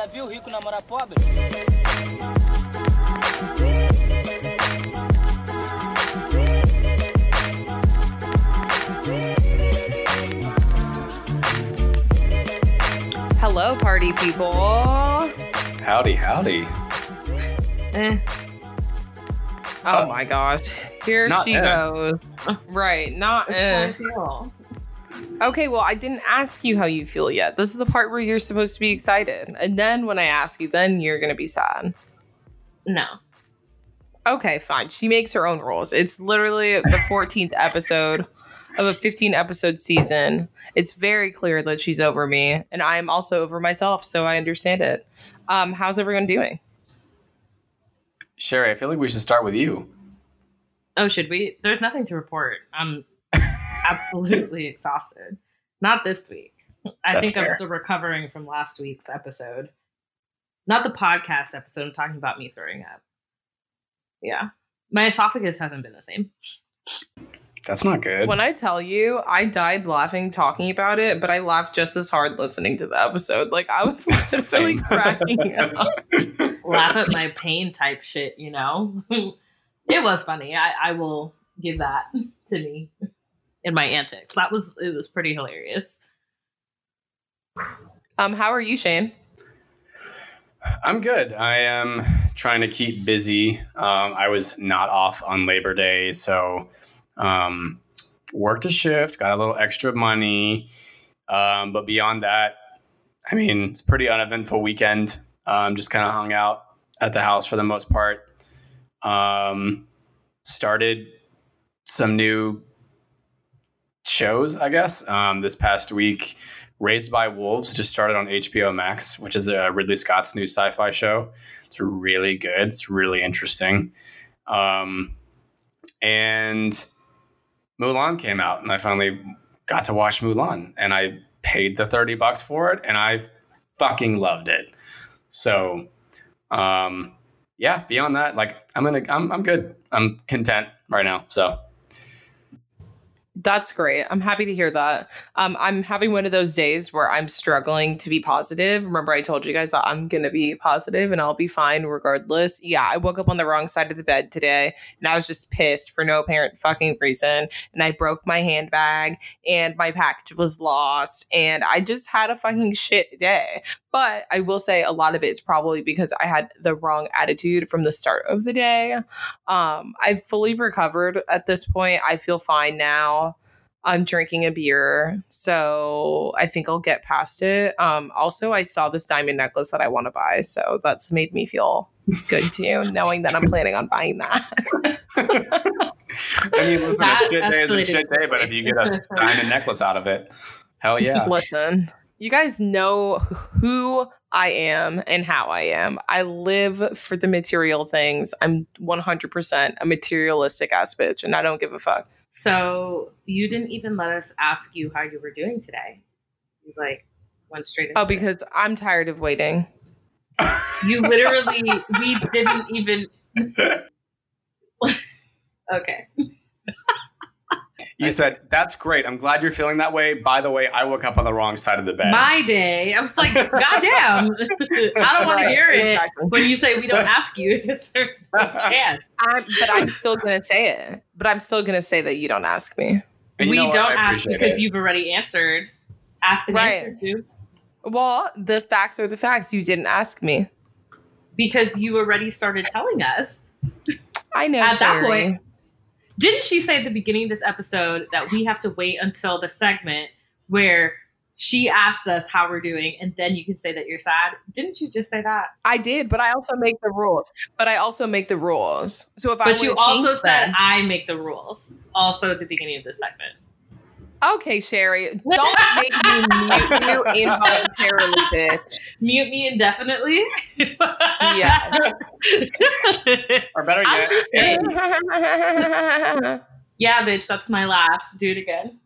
Já viu rico namorar pobre? Hello, party people. Howdy, howdy. Eh. Oh, my gosh. Here she eh. goes. Right, not eh. Okay, well, I didn't ask you how you feel yet. This is the part where you're supposed to be excited. And then when I ask you, then you're going to be sad. No. Okay, fine. She makes her own rules. It's literally the 14th episode of a 15 episode season. It's very clear that she's over me, and I am also over myself, so I understand it. Um, how's everyone doing? Sherry, I feel like we should start with you. Oh, should we? There's nothing to report. I'm absolutely exhausted. Not this week. I That's think I'm still recovering from last week's episode. Not the podcast episode. I'm talking about me throwing up. Yeah. My esophagus hasn't been the same. That's not good. When I tell you, I died laughing talking about it, but I laughed just as hard listening to the episode. Like I was literally cracking up. Laugh at my pain type shit, you know? it was funny. I, I will give that to me in my antics. That was, it was pretty hilarious. Um, how are you, Shane? I'm good. I am trying to keep busy. Um, I was not off on Labor Day, so um, worked a shift, got a little extra money. Um, but beyond that, I mean, it's a pretty uneventful weekend. Um, just kind of hung out at the house for the most part. Um, started some new shows, I guess. Um, this past week, Raised by Wolves just started on HBO Max, which is uh, Ridley Scott's new sci-fi show. It's really good. It's really interesting. Um, and Mulan came out, and I finally got to watch Mulan, and I paid the thirty bucks for it, and I fucking loved it. So, um, yeah. Beyond that, like I'm gonna, I'm, I'm good. I'm content right now. So. That's great. I'm happy to hear that. Um, I'm having one of those days where I'm struggling to be positive. Remember, I told you guys that I'm going to be positive and I'll be fine regardless. Yeah, I woke up on the wrong side of the bed today and I was just pissed for no apparent fucking reason. And I broke my handbag and my package was lost. And I just had a fucking shit day. But I will say a lot of it is probably because I had the wrong attitude from the start of the day. Um, I've fully recovered at this point. I feel fine now. I'm drinking a beer, so I think I'll get past it. Um, also, I saw this diamond necklace that I want to buy, so that's made me feel good too, knowing that I'm planning on buying that. I mean, listen, a shit day is a shit day, but if you get a diamond necklace out of it, hell yeah. Listen, you guys know who I am and how I am. I live for the material things. I'm 100% a materialistic ass bitch, and I don't give a fuck. So you didn't even let us ask you how you were doing today. You like went straight. Into Oh, it. because I'm tired of waiting. you literally we didn't even. okay. You said, that's great. I'm glad you're feeling that way. By the way, I woke up on the wrong side of the bed. My day. I was like, goddamn. I don't want to Right, hear it when you say we don't ask you, There's no chance. I'm, but I'm still gonna say it. But I'm still gonna say that you don't ask me. We know don't ask because it. you've already answered. Asked and Right. answered too. Well, the facts are the facts. You didn't ask me. Because you already started telling us. I know. At that point- Didn't she say at the beginning of this episode that we have to wait until the segment where she asks us how we're doing and then you can say that you're sad? Didn't you just say that? I did, but I also make the rules. But I also make the rules. So if I But you also said them- I make the rules. Also at the beginning of the segment. Okay, Sherry, don't make me mute you involuntarily, bitch. Mute me indefinitely. Yeah. Or better yet, just it's saying. yeah, bitch, that's my laugh. Do it again.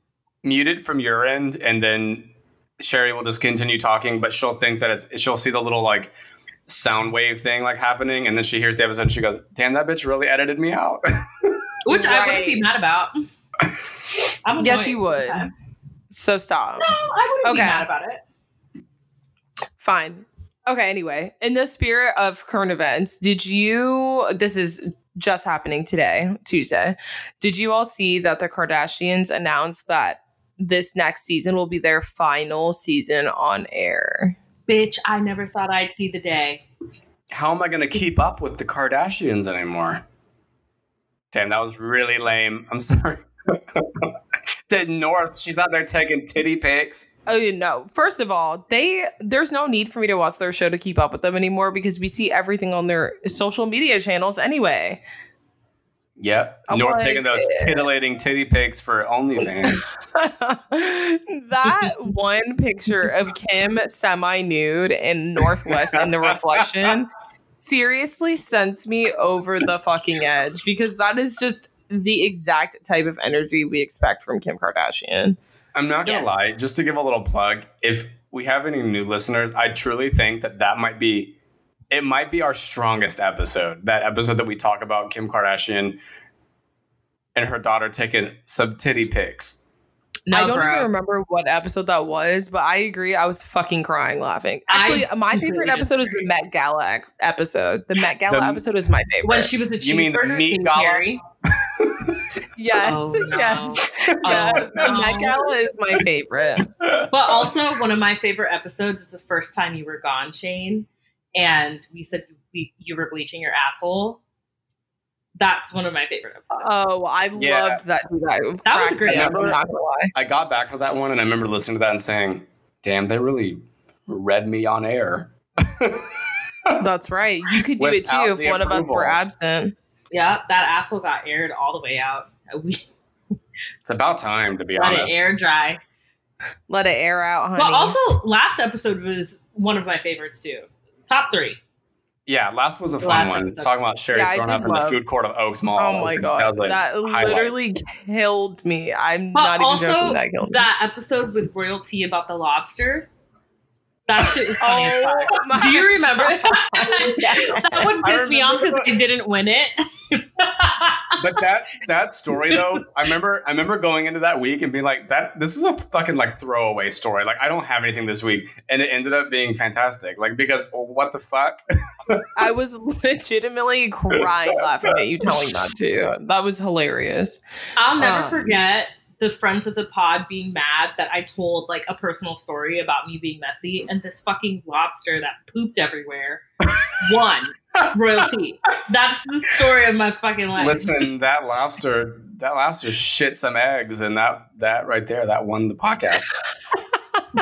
muted from your end, and then Sherry will just continue talking, but she'll think that it's she'll see the little like sound wave thing like happening, and then she hears the episode and she goes, "Damn, that bitch really edited me out." Which I wouldn't be mad about. I'm Yes, annoyed you would. sometimes. So stop. No, I wouldn't be Okay. mad about it. Fine. Okay, anyway, in the spirit of current events, did you this is just happening today, Tuesday. Did you all see that the Kardashians announced that this next season will be their final season on air? Bitch, I never thought I'd see the day. How am I going to keep up with the Kardashians anymore? Damn, that was really lame. I'm sorry. the North, she's out there taking titty pics. Oh you know. First of all, they there's no need for me to watch their show to keep up with them anymore because we see everything on their social media channels anyway. Yep. I'm North like, taking those eh. titillating titty pics for OnlyFans. that one picture of Kim semi nude in North West in the reflection seriously sends me over the fucking edge because that is just the exact type of energy we expect from Kim Kardashian. I'm not gonna Yeah. lie, just to give a little plug, if we have any new listeners, I truly think that that might be, it might be our strongest episode. That episode that we talk about Kim Kardashian and her daughter taking some titty pics. No, I don't bro. even remember what episode that was, but I agree. I was fucking crying laughing. I Actually, my completely favorite episode is the Met Gala episode. The Met Gala The- episode is my favorite. When she was the You mean the cheeseburger meat King gala? Carrie. yes, Oh, no. yes, Oh, yes. No. Met Gala is my favorite. But also, one of my favorite episodes is the first time you were gone, Shane, and we said we, you were bleaching your asshole. That's one of my favorite episodes. Oh, I Yeah. loved that. That, That was a great me I'm not gonna lie. I got back for that one and I remember listening to that and saying, damn, they really read me on air. That's right. You could do it too if the one of us were absent. Yeah, that asshole got aired all the way out. We It's about time, to be let honest. Let it air dry. Let it air out, honey. But also, last episode was one of my favorites too. Top three. Yeah, last was a fun Last one. episode. It's talking about Sherry Yeah, I throwing did up in the food court of Oaks Mall. oh my god, that, was a that highlight. literally killed me. I'm But not even also, joking. That killed me. That episode with royalty about the lobster. That shit was funny Oh my Do you remember? that one I pissed me off because they didn't win it. but that that story though, I remember I remember going into that week and being like, that this is a fucking like throwaway story. Like I don't have anything this week. And it ended up being fantastic. Like because what the fuck? I was legitimately crying laughing at you telling that too. That was hilarious. I'll never Um, forget the friends of the pod being mad that I told like a personal story about me being messy and this fucking lobster that pooped everywhere won royalty. That's the story of my fucking life. Listen, that lobster that lobster shit some eggs and that that right there, that won the podcast.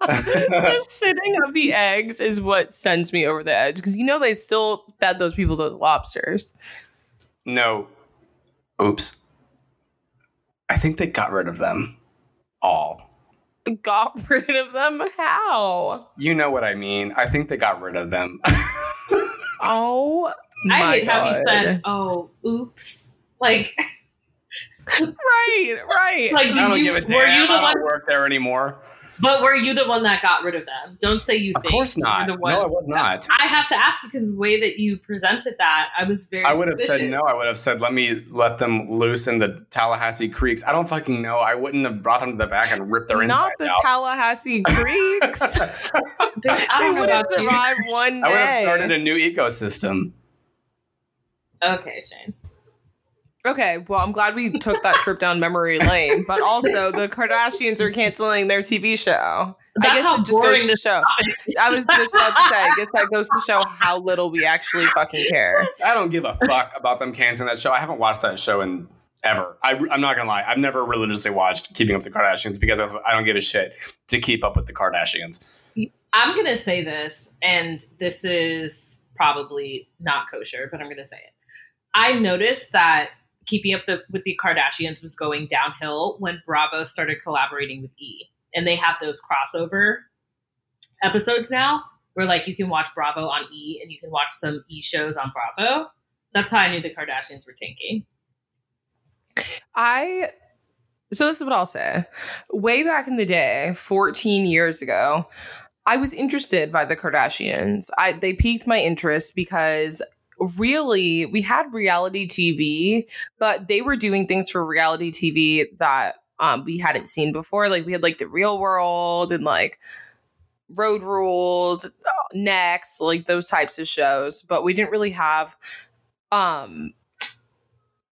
the shitting of the eggs is what sends me over the edge because you know they still fed those people those lobsters. no. Oops. I think they got rid of them all. Got rid of them? How? You know what I mean. I think they got rid of them. Oh I my hate how he God. said, "Oh, oops." Like, Right, right. like I don't did you? give a Were damn. you the I one? don't work there anymore. But were you the one that got rid of them? Don't say you think. Of think. course not. the No, I was not. I have to ask because the way that you presented that, I was very. I would have said no. I would have said, let me let them loose in the Tallahassee creeks. I don't fucking know. I wouldn't have brought them to the back and ripped their Not insides the out. Tallahassee Creeks. Bitch, I don't know would have about you. survived one I would have started a new ecosystem. Okay, Shane. Okay, well, I'm glad we took that trip down memory lane, but also the Kardashians are canceling their TV show. That's I guess how it just goes to show. I was just about to say, I guess that goes to show how little we actually fucking care. I don't give a fuck about them canceling that show. I haven't watched that show in ever. I, am not gonna lie. I've never religiously watched Keeping Up with the Kardashians because I don't give a shit to keep up with the Kardashians. I'm gonna say this, and this is probably not kosher, but I'm gonna say it. I noticed that keeping up the, with the Kardashians was going downhill when Bravo started collaborating with E, and they have those crossover episodes now, where like you can watch Bravo on E and you can watch some E shows on Bravo. That's how I knew the Kardashians were tanking. I so this is what I'll say. Way back in the day, 14 years ago, I was interested by the Kardashians. I they piqued my interest because really we had reality TV, but they were doing things for reality TV that um, we hadn't seen before. Like we had like the real world and like Road Rules, Next, like those types of shows, but we didn't really have um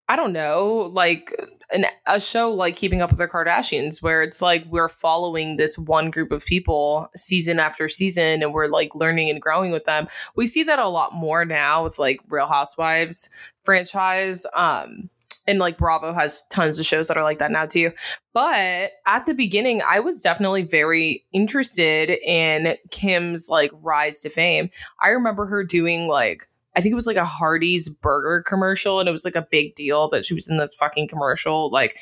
I don't know, like an, a show like Keeping Up with the Kardashians, where it's like we're following this one group of people season after season and we're like learning and growing with them. We see that a lot more now with like Real Housewives franchise. Um, and like Bravo has tons of shows that are like that now too. But at the beginning, I was definitely very interested in Kim's like rise to fame. I remember her doing like I think it was like a Hardee's burger commercial, and it was like a big deal that she was in this fucking commercial. Like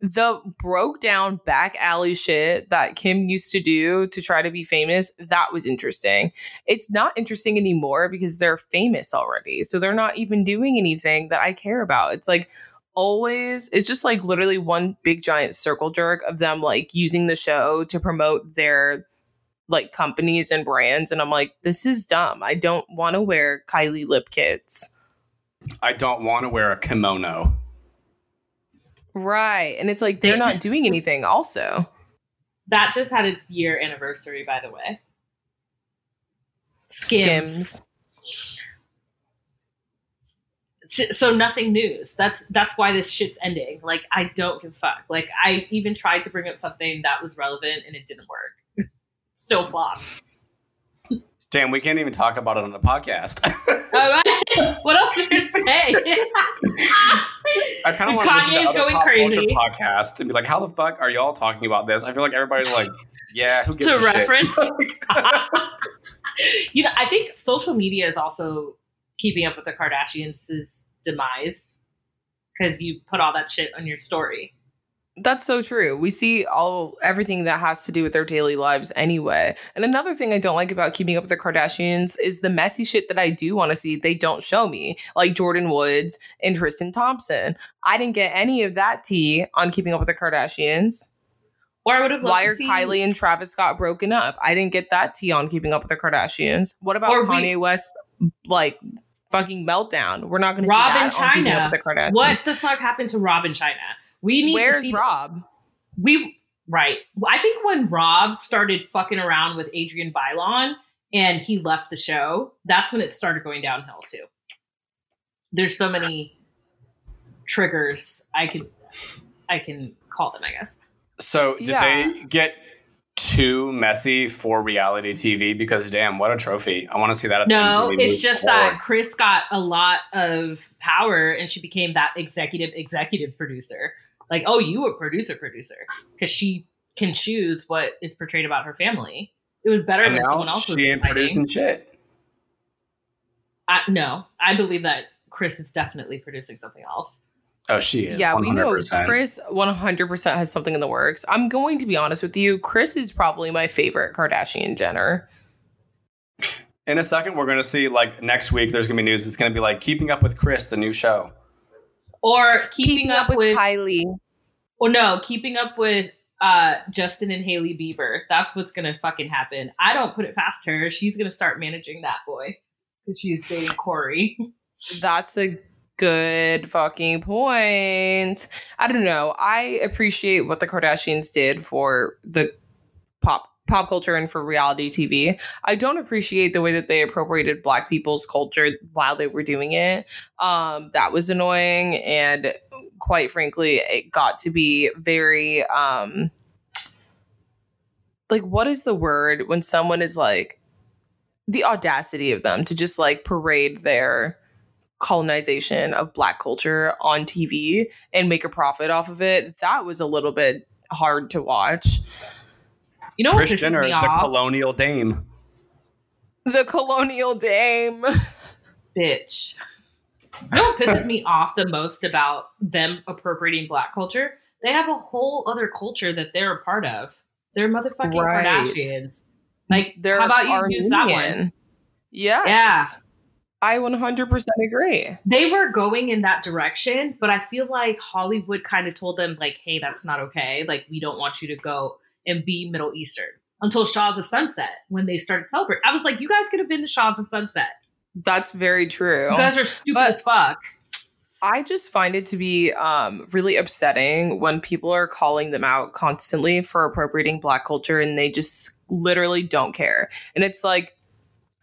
the broke down back alley shit that Kim used to do to try to be famous, that was interesting. It's not interesting anymore because they're famous already. So they're not even doing anything that I care about. It's like always, it's just like literally one big giant circle jerk of them like using the show to promote their like companies and brands and I'm like this is dumb. I don't want to wear Kylie lip kits. I don't want to wear a kimono. Right. And it's like they're not doing anything also. That just had its year anniversary by the way. Skims. Skims. So nothing news. That's that's why this shit's ending. Like I don't give a fuck. Like I even tried to bring up something that was relevant and it didn't work still flopped. Damn, we can't even talk about it on the podcast. oh, what else did you say? I kind of want to listen to going pop crazy. podcast and be like, "How the fuck are y'all talking about this?" I feel like everybody's like, "Yeah, who gives to reference?" you know, I think social media is also keeping up with the Kardashians' demise because you put all that shit on your story. That's so true. We see all everything that has to do with their daily lives anyway. And another thing I don't like about keeping up with the Kardashians is the messy shit that I do want to see they don't show me, like Jordyn Woods and Tristan Thompson. I didn't get any of that tea on keeping up with the Kardashians. Or I would have Why are Kylie and Travis Scott broken up? I didn't get that tea on keeping up with the Kardashians. What about or Kanye we- West like fucking meltdown? We're not going to see that Chyna. on keeping up with the Kardashians. What the fuck happened to Rob & Chyna? We need Where's to see Rob? We right. I think when Rob started fucking around with Adrienne Bailon and he left the show, that's when it started going downhill too. There's so many triggers I could I can call them, I guess. So did yeah. they get too messy for reality TV because damn, what a trophy! I want to see that. no, it's just forward. that Kris got a lot of power and she became that executive executive producer like, oh, you a producer producer because she can choose what is portrayed about her family. It was better and than someone else. She ain't producing shit. I, no, I believe that Kris is definitely producing something else. Oh, she is. Yeah, 100%. we know Kris 100% has something in the works. I'm going to be honest with you. Kris is probably my favorite Kardashian Jenner. In a second, we're going to see, like, next week, there's going to be news. It's going to be like Keeping Up with Kris, the new show or keeping, keeping up, up, with, Kylie. Or no, keeping up with uh, Justin and Hailey Bieber. That's what's gonna fucking happen. I don't put it past her. She's gonna start managing that boy because she's dating Corey. That's a good fucking point. I don't know. I appreciate what the Kardashians did for the pop pop culture and for reality TV. I don't appreciate the way that they appropriated black people's culture while they were doing it. Um, that was annoying and quite frankly, it got to be very um like what is the word when someone is like the audacity of them to just like parade their colonization of black culture on TV and make a profit off of it. That was a little bit hard to watch. You know Kris what pisses Jenner, me off? the colonial dame. The colonial dame. Bitch. You know what pisses me off the most about them appropriating black culture? They have a whole other culture that they're a part of. They're motherfucking right. Kardashians. Like, they're how about you Armenian. use that one? Yes. Yeah. I 100% agree. They were going in that direction, but I feel like Hollywood kind of told them, like, hey, that's not okay. Like, we don't want you to go and be Middle Eastern until Shahs of Sunset when they started celebrating. I was like, you guys could have been the Shahs of Sunset. That's very true. You guys are stupid but as fuck. I just find it to be um, really upsetting when people are calling them out constantly for appropriating Black culture and they just literally don't care. And it's like,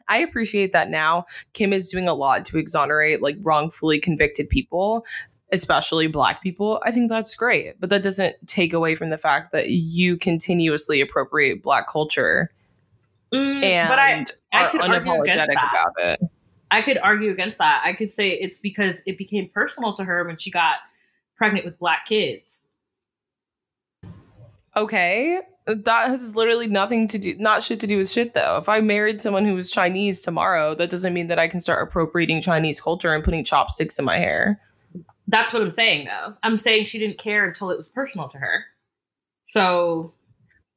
I appreciate that now. Kim is doing a lot to exonerate like wrongfully convicted people, especially black people. I think that's great. But that doesn't take away from the fact that you continuously appropriate black culture Mm, and but I, I could argue against that. about it. I could argue against that. I could say it's because it became personal to her when she got pregnant with black kids. Okay. That has literally nothing to do, not shit to do with shit though. If I married someone who was Chinese tomorrow, that doesn't mean that I can start appropriating Chinese culture and putting chopsticks in my hair. That's what I'm saying, though. I'm saying she didn't care until it was personal to her. So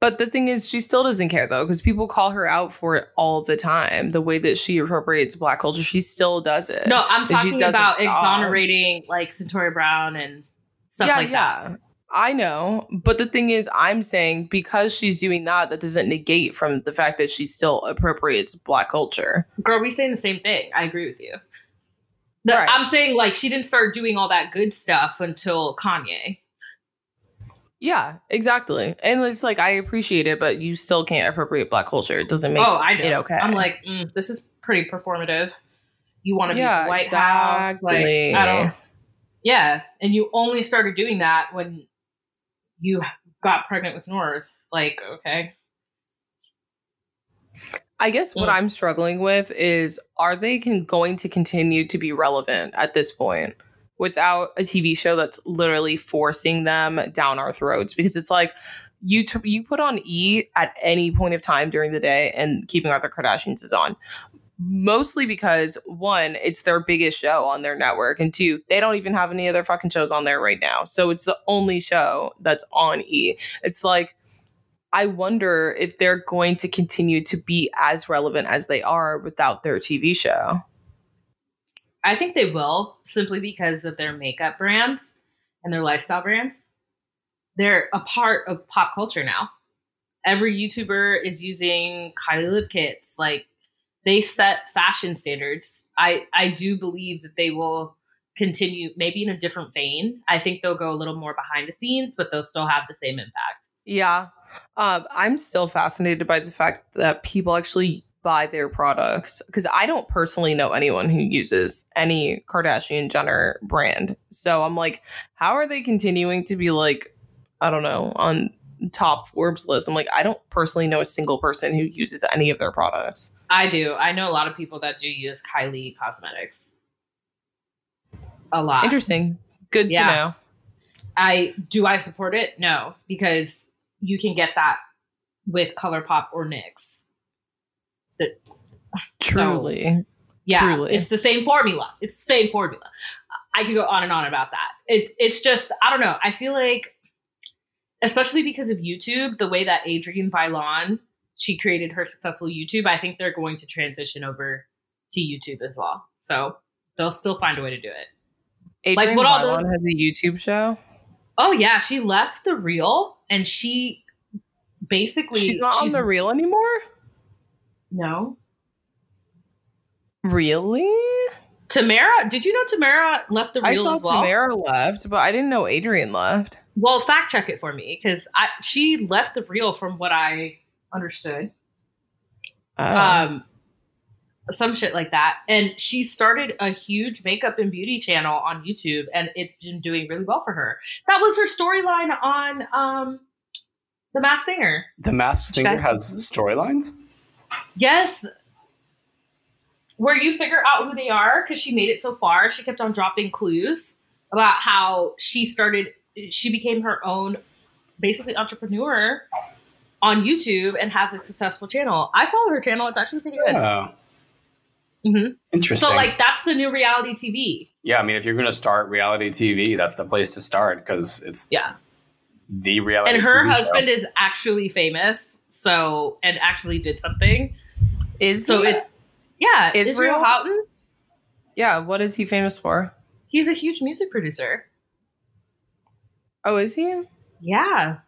But the thing is, she still doesn't care though, because people call her out for it all the time. The way that she appropriates black culture, she still does it. no, I'm talking about exonerating like Cyntoia Brown and stuff yeah, like that. yeah. I know. But the thing is, I'm saying because she's doing that, that doesn't negate from the fact that she still appropriates black culture. Girl, we saying the same thing. I agree with you. The- Right. I'm saying like she didn't start doing all that good stuff until Kanye. Yeah, exactly. And it's like I appreciate it, but you still can't appropriate black culture. It doesn't make oh, I know. it okay. I'm like, mm, this is pretty performative. You want to Yeah, be White House, like. I don't. Yeah, and you only started doing that when you got pregnant with North. Like, okay, I guess what Mm. I'm struggling with is are they can, going to continue to be relevant at this point without a TV show that's literally forcing them down our throats? Because it's like you t- you put on E at any point of time during the day, and Keeping the Kardashians is on. Mostly because one, it's their biggest show on their network, and two, they don't even have any other fucking shows on there right now. So it's the only show that's on E. It's like I wonder if they're going to continue to be as relevant as they are without their TV show. I think they will simply because of their makeup brands and their lifestyle brands. They're a part of pop culture now. Every YouTuber is using Kylie lip kits. Like they set fashion standards. I I do believe that they will continue, maybe in a different vein. I think they'll go a little more behind the scenes, but they'll still have the same impact. Yeah. Um, I'm still fascinated by the fact that people actually buy their products because I don't personally know anyone who uses any Kardashian Jenner brand. So I'm like, how are they continuing to be like, I don't know, on top Forbes list? I'm like, I don't personally know a single person who uses any of their products. I do. I know a lot of people that do use Kylie cosmetics. A lot. Interesting. Good Yeah. to know. I do I support it? No, because you can get that with ColourPop or NYX. The- Truly. yeah, Truly. it's the same formula. It's the same formula. I could go on and on about that. It's it's just I don't know. I feel like, especially because of YouTube, the way that Adrienne Bailon she created her successful YouTube, I think they're going to transition over to YouTube as well. So they'll still find a way to do it. Adrienne what all Bailon the- has a YouTube show. Oh yeah, she left the real and she basically She's not on the reel anymore? no. Really? Tamara, did you know Tamara left the I saw as well? Tamara left, but I didn't know Adrienne left. Well, fact check it for me because I she left the reel from what I understood. Oh. Um, some shit like that, and she started a huge makeup and beauty channel on YouTube, and it's been doing really well for her. That was her storyline on um, The Masked Singer. The Masked Singer has storylines. Yes. Where you figure out who they are because she made it so far. She kept on dropping clues about how she started, she became her own basically entrepreneur on YouTube and has a successful channel. I follow her channel. It's actually pretty good. Mhm. interesting. So, like, that's the new reality TV. yeah, I mean, if you're going to start reality TV, that's the place to start because it's Yeah. the reality. And her TV show. husband is actually famous. So, and actually did something. is So, he? it, yeah, Israel? Israel Houghton, yeah, what is he famous for? he's a huge music producer. Oh, is he? Yeah.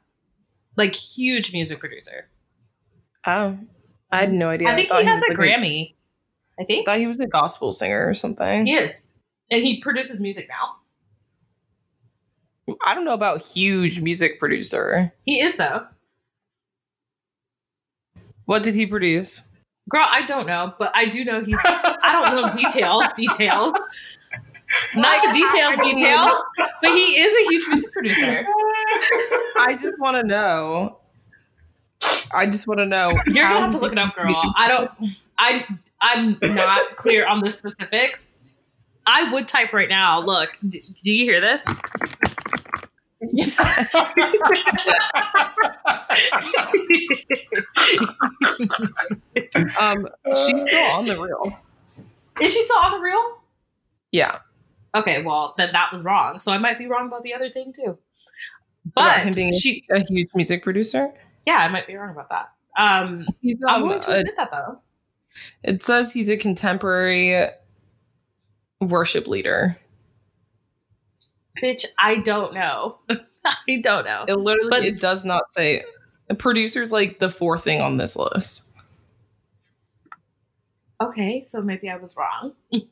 Like huge music producer. Oh, I had no idea. I think thought he has was a like Grammy. I I think thought he was a gospel singer or something. he is. And he produces music now. I don't know about huge music producer. He is though. What did he produce? Girl, I don't know, but I do know he's. I don't know details. Details. Not the details, details. But he is a huge music producer. I just want to know. I just want to know. You're gonna have to look it up, girl. I don't. I I'm not clear on the specifics. I would type right now. Look, d- do you hear this? um, she's still on the reel. Is she still on the reel? Yeah, Okay, well then that was wrong. So I might be wrong about the other thing too. But being she, a huge music producer. yeah, I might be wrong about that. Um, He's I'm um, willing to a- admit that though. It says he's a contemporary worship leader. Bitch, I don't know. I don't know. It literally But- it does not say. the Producer's like the fourth thing on this list. Okay, so maybe I was wrong.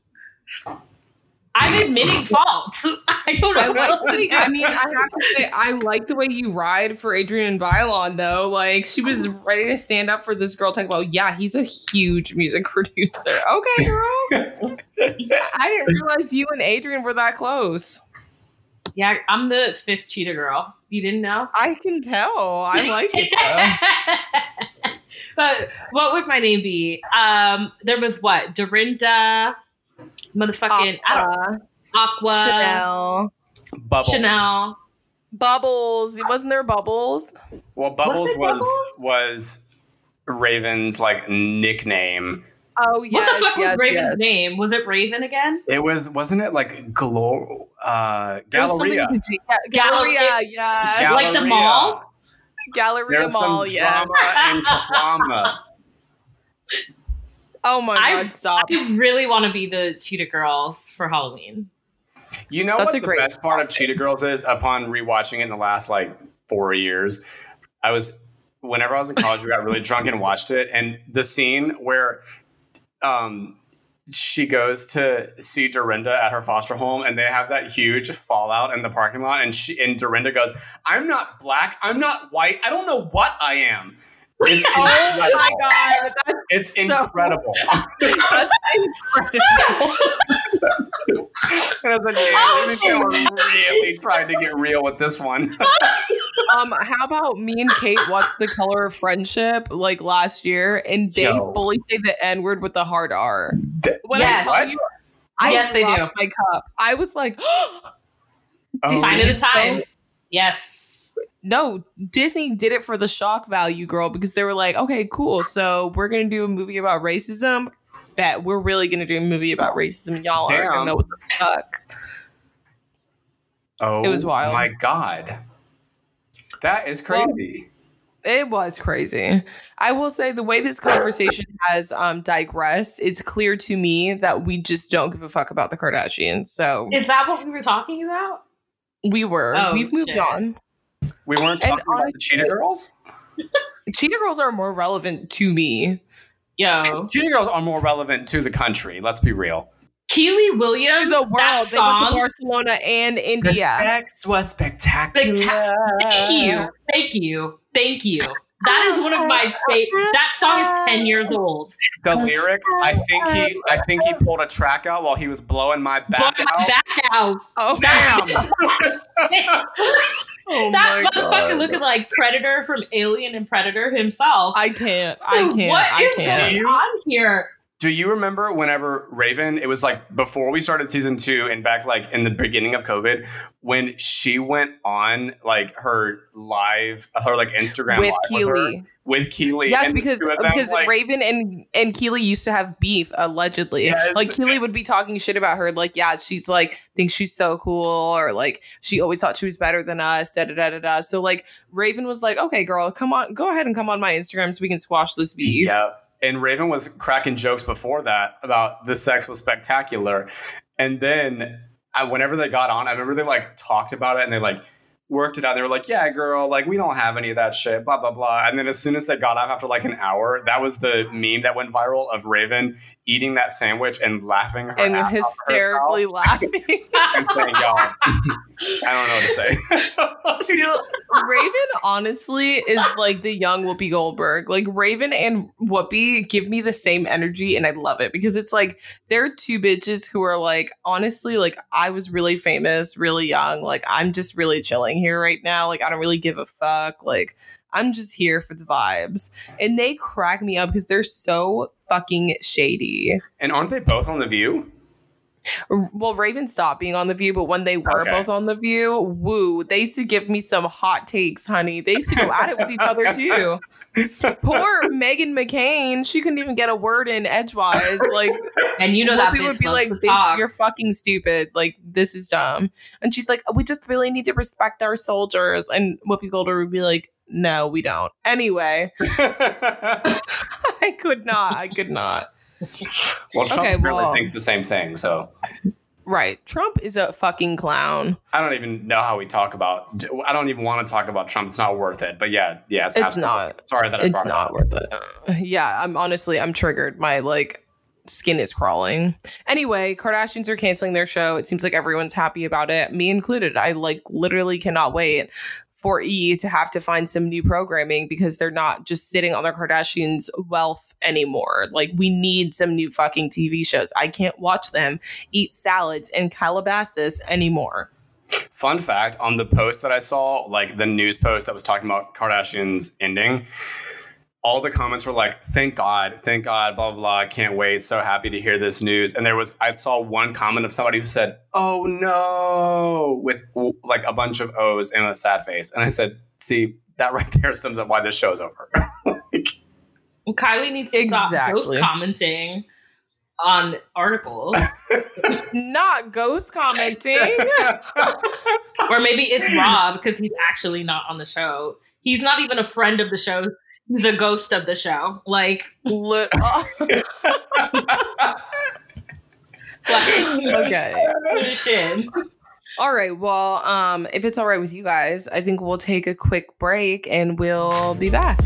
I'm admitting fault. I don't know I, what else to do. I mean, I have to say, I like the way you ride for Adrienne and Bailon, though. Like, she was ready to stand up for this girl, talking about, yeah, he's a huge music producer. Okay, girl. I didn't realize you and Adrienne were that close. yeah, I'm the fifth cheetah girl. You didn't know? I can tell. I like it, though. but what would my name be? Um, there was what? Dorinda, motherfucking I don't, Aqua, Aqua, Chanel, Bubbles. Chanel. Bubbles. Wasn't there Bubbles? Well, Bubbles was Bubbles? was Raven's like nickname. Oh, yes. what the fuck was Raven's yes. name? Was it Raven again? It was wasn't it like Glor uh There was Galleria? with G- yeah, Galleria, Galleria. yeah. Like the mall? Galleria There's Mall, some yeah. drama and drama. Oh my I- god, stop. I really want to be the cheetah girls for Halloween. You know That's what a the great best part of. Cheetah Girls is? Upon rewatching it in the last like four years, I was whenever I was in college, we got really drunk and watched it, and the scene where um she goes to see Dorinda at her foster home, and they have that huge fallout in the parking lot, and she and Dorinda goes, "I'm not black, I'm not white, I don't know what I am." It's Oh my incredible. god, that's, It's so- incredible. that's incredible. and I was like, Oh, "Damn, they really tried to get real with this one." um, how about me and Kate watched The Color of Friendship like last year, and they Yo. fully say the N word with the hard R. When Yes. I, tell you, I Yes, they do. My cup. I was like, Oh, Sign of the so- times. Yes. No, Disney did it for the shock value, girl, because they were like, okay, cool. So we're gonna do a movie about racism. Bet we're really gonna do a movie about racism. Y'all aren't gonna know what the fuck. Oh, It was wild. My God, that is crazy. It was crazy. I will say the way this conversation has um digressed, it's clear to me that we just don't give a fuck about the Kardashians. So Is that what we were talking about? we were. Oh, We've moved shit. on. We weren't and talking about the Cheetah Girls. Cheetah Girls are more relevant to me. Yo. Cheetah Girls are more relevant to the country. Let's be real. Kiely Williams, To the world. that They went to song. Barcelona and India. Respect was spectacular. Spectac- Thank you. Thank you. Thank you. That is one of my favorite. That song is 10 years old. The lyric, I think he, I think he pulled a track out while he was blowing my back Blowing my out. back out. Oh, Damn. oh that motherfucker God. looking like Predator from Alien and Predator himself. I can't. So I can't. What I is can't. going on here? Do you remember whenever Raven, it was like before we started season two and back like in the beginning of COVID, when she went on like her live, her like Instagram With live with, with Kiely. Yes, because them, because like, Raven and and Kiely used to have beef allegedly. Yes. Like Kiely would be talking shit about her, like yeah, she's like thinks she's so cool, or like she always thought she was better than us. Da da da da da. So like Raven was like, okay, girl, come on, go ahead and come on my Instagram so we can squash this beef. Yeah. And Raven was cracking jokes before that about the sex was spectacular. And then I, whenever they got on, I remember they like talked about it and they like worked it out. They were like, yeah, girl, like we don't have any of that shit, blah, blah, blah. And then as soon as they got off after like an hour, that was the meme that went viral of Raven eating that sandwich and laughing her and ass off herself hysterically laughing. and saying, "Y'all, I don't know what to say." She- Raven honestly is like the young Whoopi Goldberg. Like Raven and Whoopi give me the same energy, and I love it because it's like they're two bitches who are like, honestly, like I was really famous, really young. Like I'm just really chilling here right now. Like I don't really give a fuck. Like I'm just here for the vibes, and they crack me up because they're so fucking shady. and aren't they both on the View? Well, Raven stopped being on The View, but when they were Okay. both on The View, woo, they used to give me some hot takes, honey. They used to go at it with each other too. Poor Meghan McCain, she couldn't even get a word in edgewise. Like, And you know that Whoopi bitch would be like, "Bitch, you're fucking stupid. Like, this is dumb." And she's like, "We just really need to respect our soldiers." And Whoopi Goldberg would be like, "No, we don't." Anyway, I could not. I could not. well, Trump Okay, well- thinks the same thing. So Right, Trump is a fucking clown. I don't even know how we talk about. I don't even want to talk about Trump. It's not worth it. But yeah, yes, It's absolutely. not. Sorry that I it's not it worth it. Yeah, I'm honestly I'm triggered. My like skin is crawling. Anyway, Kardashians are canceling their show. It seems like everyone's happy about it, me included. I like literally cannot wait for E to have to find some new programming because they're not just sitting on their Kardashians' wealth anymore. Like we need some new fucking TV shows. I can't watch them eat salads in Calabasas anymore. Fun fact on the post that I saw, like the news post that was talking about Kardashian's ending, all the comments were like, thank God, thank God, blah, blah, blah. I can't wait. So happy to hear this news. And there was, I saw one comment of somebody who said, oh no, with like a bunch of O's and a sad face. And I said, see, that right there sums up why this show's over. Like, Kylie needs to stop ghost commenting on articles. Not ghost commenting. or maybe it's Rob because he's actually not on the show. He's not even a friend of the show. He's a ghost of the show. Like, Lit- okay. shit. All right. Well, um, if it's all right with you guys, I think we'll take a quick break and we'll be back.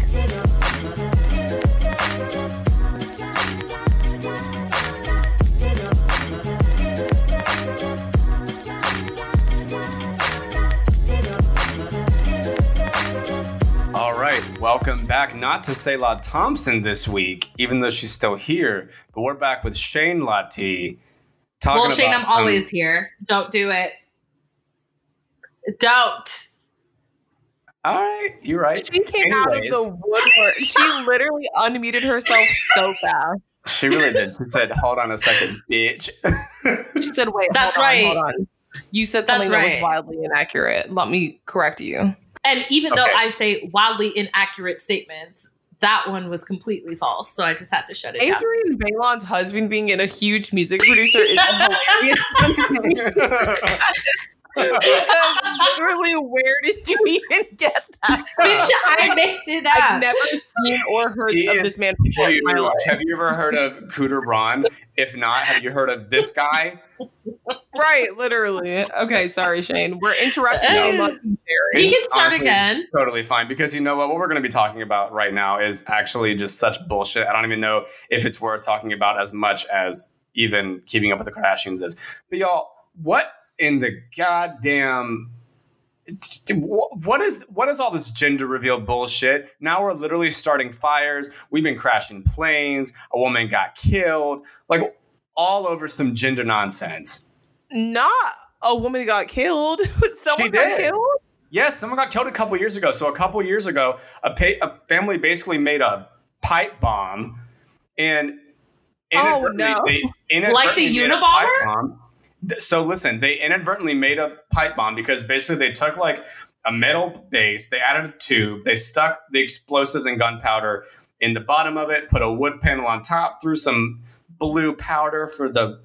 Welcome back. Not to say La Thompson this week, even though she's still here, but we're back with Shane Lati. Talking Well, Shane, I'm about some- always um, here. Don't do it. Don't. All right, you're right. She came out of the woodwork. She literally unmuted herself so fast. She really did. She said, "Hold on a second, bitch." She said, "Wait, That's hold on, right. hold on." You said That's something that was wildly inaccurate. Let me correct you. And even though I say wildly inaccurate statements, that one was completely false. So I just had to shut it down. Adrienne Bailon's husband being in a huge music producer is hilarious. Literally, where did you even get that from? Bitch, I made it I've never seen or heard He of this man before in my life. Huge. Have you ever heard of Scooter Braun? If not, have you heard of this guy? Right, literally. Okay, sorry, Shane. We're interrupting No. so much. He can start Honestly, again. Totally fine because you know what? What we're going to be talking about right now is actually just such bullshit. I don't even know if it's worth talking about as much as even keeping up with the Kardashians is. But y'all, what in the goddamn what is what is all this gender reveal bullshit? Now we're literally starting fires. We've been crashing planes. A woman got killed. Like all over some gender nonsense. Not a woman got killed. Someone She got did. killed. Yes, someone got killed a couple years ago. So a couple years ago, a, pa- a family basically made a pipe bomb, and Oh, no. they inadvertently Like the made a Unabomber? pipe bomb. So listen, they inadvertently made a pipe bomb because basically they took like a metal base, they added a tube, they stuck the explosives and gunpowder in the bottom of it, put a wood panel on top, threw some blue powder for the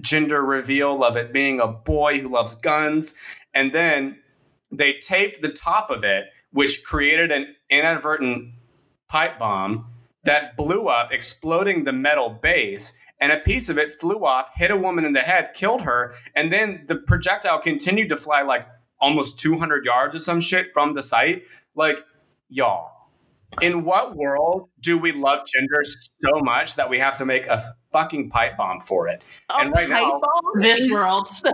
gender reveal of it being a boy who loves guns, and then they taped the top of it, which created an inadvertent pipe bomb that blew up, exploding the metal base. And a piece of it flew off, hit a woman in the head, killed her, and then the projectile continued to fly like almost 200 yards or some shit from the site. Like, y'all, In what world do we love gender so much that we have to make a fucking pipe bomb for it? And right now- This world. so-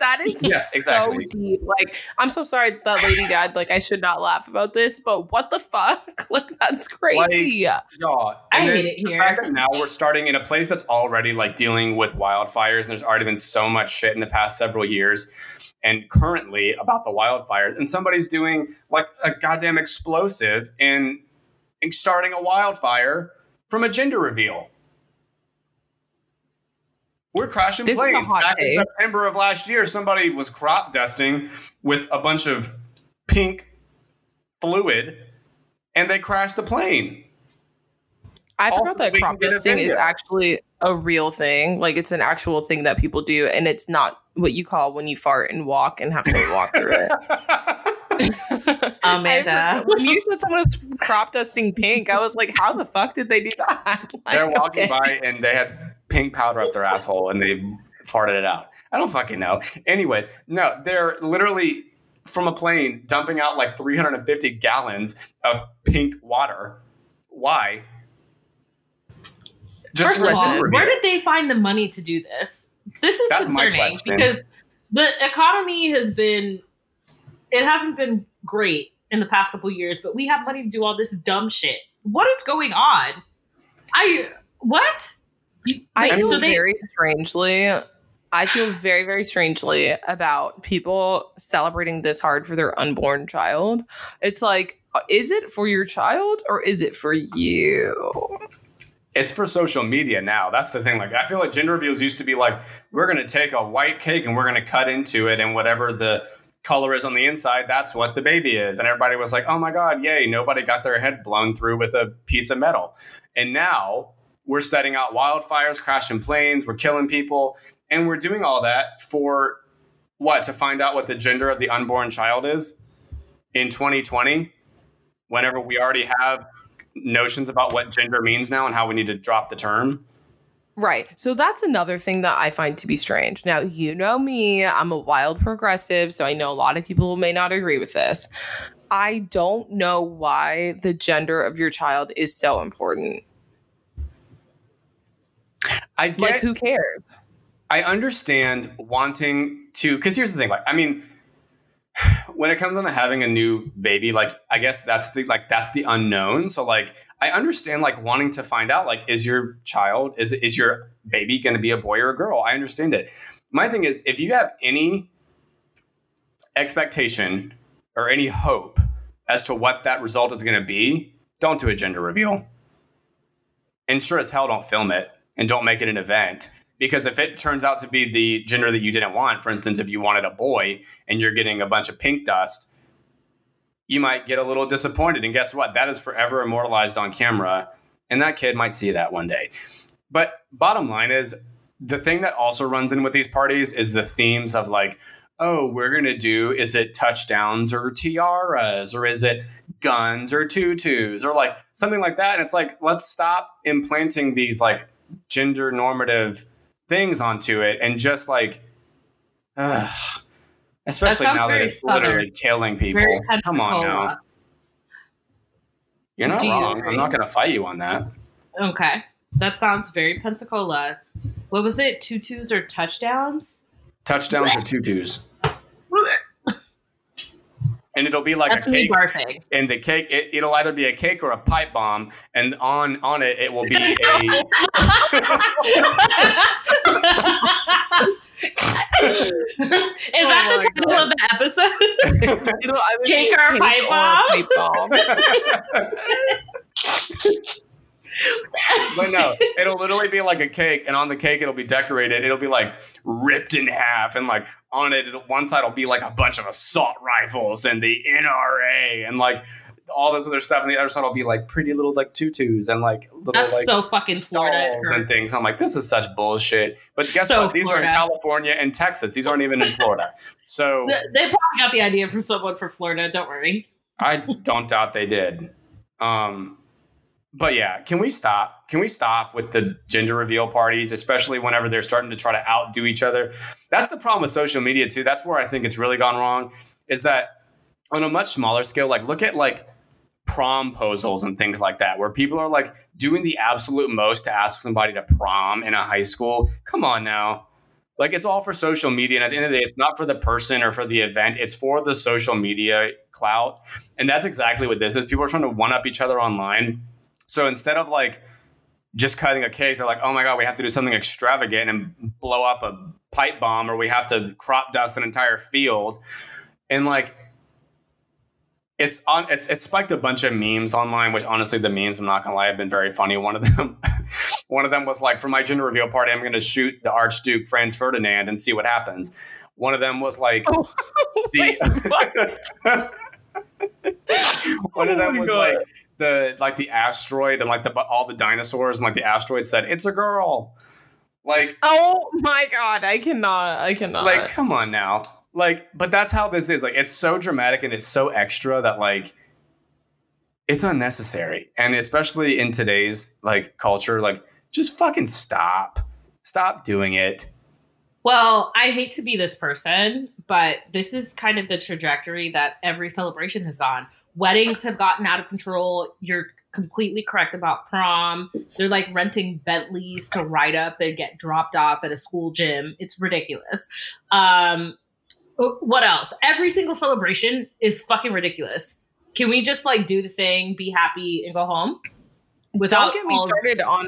that is Yeah, exactly. so deep. Like, I'm so sorry that lady died. Like, I should not laugh about this, but what the fuck? Like, that's crazy. Yeah. I And then hate it the here. fact that now we're starting in a place that's already like dealing with wildfires, and there's already been so much shit in the past several years, and currently about the wildfires, and somebody's doing like a goddamn explosive and and starting a wildfire from a gender reveal. We're crashing This planes. Back in. September of last year, somebody was crop dusting with a bunch of pink fluid, and they crashed the plane. I forgot that crop dusting is actually a real thing. Like, it's an actual thing that people do, and it's not what you call when you fart and walk and have someone walk through it. Amanda. I when you said someone was crop dusting pink, I was like, how the fuck did they do that? Like, They're walking okay. by and they had pink powder up their asshole and they farted it out. I don't fucking know. Anyways, no, they're literally from a plane dumping out like 350 gallons of pink water. Why? First of all, where did they find the money to do this? This is That's concerning because the economy has been it hasn't been great in the past couple years, but we have money to do all this dumb shit. What is going on? I what? You- I feel so they very strangely. I feel very, very strangely about people celebrating this hard for their unborn child. It's like, uh, is it for your child or is it for you? it's for social media now. That's the thing. Like, I feel like gender reveals used to be like, we're going to take a white cake and we're going to cut into it, and whatever the color is on the inside, that's what the baby is. And everybody was like, oh my God, yay. Nobody got their head blown through with a piece of metal. And now we're setting out wildfires, crashing planes, we're killing people, and we're doing all that for what? To find out what the gender of the unborn child is in 2020, whenever we already have notions about what gender means now and how we need to drop the term. Right. So that's another thing that I find to be strange. Now, you know me, I'm a wild progressive, so I know a lot of people may not agree with this. I don't know why the gender of your child is so important. I get, Like, who cares? I understand wanting to, because here's the thing. Like, I mean, when it comes on to having a new baby, like, I guess that's the like that's the unknown. So, like, I understand like wanting to find out, like, is your child is is your baby going to be a boy or a girl? I understand it. My thing is, if you have any expectation or any hope as to what that result is going to be, don't do a gender reveal. And sure as hell, don't film it and don't make it an event. Because if it turns out to be the gender that you didn't want, for instance, if you wanted a boy and you're getting a bunch of pink dust, you might get a little disappointed. And guess what? That is forever immortalized on camera. And that kid might see that one day. But bottom line is the thing that also runs in with these parties is the themes of like, oh, we're going to do is it touchdowns or tiaras or is it guns or tutus or like something like that. And it's like, let's stop implanting these like gender normative things onto it and just like, ugh, especially sounds now that it's literally Southern. killing people. Come on now. You're not Do you wrong. I'm not going to fight you on that. Okay. That sounds very Pensacola. What was it? Tutus or touchdowns? Touchdowns or tutus. And it'll be like That's a cake. barfing. and the cake it, it'll either be a cake or a pipe bomb and on on it it will be a Is that Oh the title God. of the episode? It'll either be Cake a or a pipe bomb? pipe bomb. but no it'll literally be like a cake and on the cake it'll be decorated it'll be like ripped in half and like on it it'll, one side will be like a bunch of assault rifles and the nra and like all this other stuff and the other side will be like pretty little like tutus and like little That's like so fucking Florida. and things. I'm like, this is such bullshit. But guess So what? These are in California and Texas. These aren't even in Florida. So They they probably got the idea from someone for Florida. Don't worry. I don't doubt they did. Um, but yeah, can we stop? Can we stop with the gender reveal parties, especially whenever they're starting to try to outdo each other? That's the problem with social media too. That's where I think it's really gone wrong. Is that on a much smaller scale? Like, look at like prom promposals and things like that, where people are like doing the absolute most to ask somebody to prom in a high school. Come on now. Like it's all for social media. And at the end of the day, it's not for the person or for the event. It's for the social media clout. And that's exactly what this is. People are trying to one up each other online. So instead of like just cutting a cake, they're like, oh my God, we have to do something extravagant and blow up a pipe bomb, or we have to crop dust an entire field. And like it's on it's it spiked a bunch of memes online, which honestly the memes, I'm not gonna lie, have been very funny. One of them one of them was like, for my gender reveal party, I'm gonna shoot the Archduke Franz Ferdinand and see what happens. One of them was like oh, the one of them oh was God. like the like the asteroid and like the all the dinosaurs and like the asteroid said it's a girl. Like oh my god, I cannot, I cannot. Like come on now. Like but that's how this is. Like it's so dramatic and it's so extra that like it's unnecessary. And especially in today's like culture like just fucking stop. Stop doing it. Well i hate to be this person but this is kind of the trajectory that every celebration has gone weddings have gotten out of control you're completely correct about prom they're like renting bentleys to ride up and get dropped off at a school gym it's ridiculous um what else? Every single celebration is fucking ridiculous. Can we just like do the thing, be happy, and go home? Without Don't get me all- started on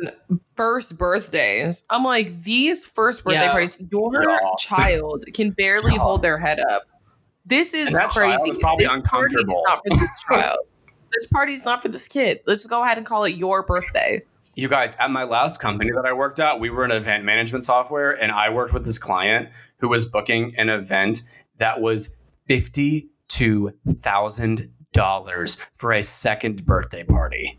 first birthdays. I'm like, these first birthday yeah. parties, your yeah. child can barely hold their head up. This is crazy. Is probably this uncomfortable. Party is not for this child. this party is not for this kid. Let's go ahead and call it your birthday. You guys, at my last company that I worked at, we were an event management software, and I worked with this client who was booking an event that was $52,000 for a second birthday party.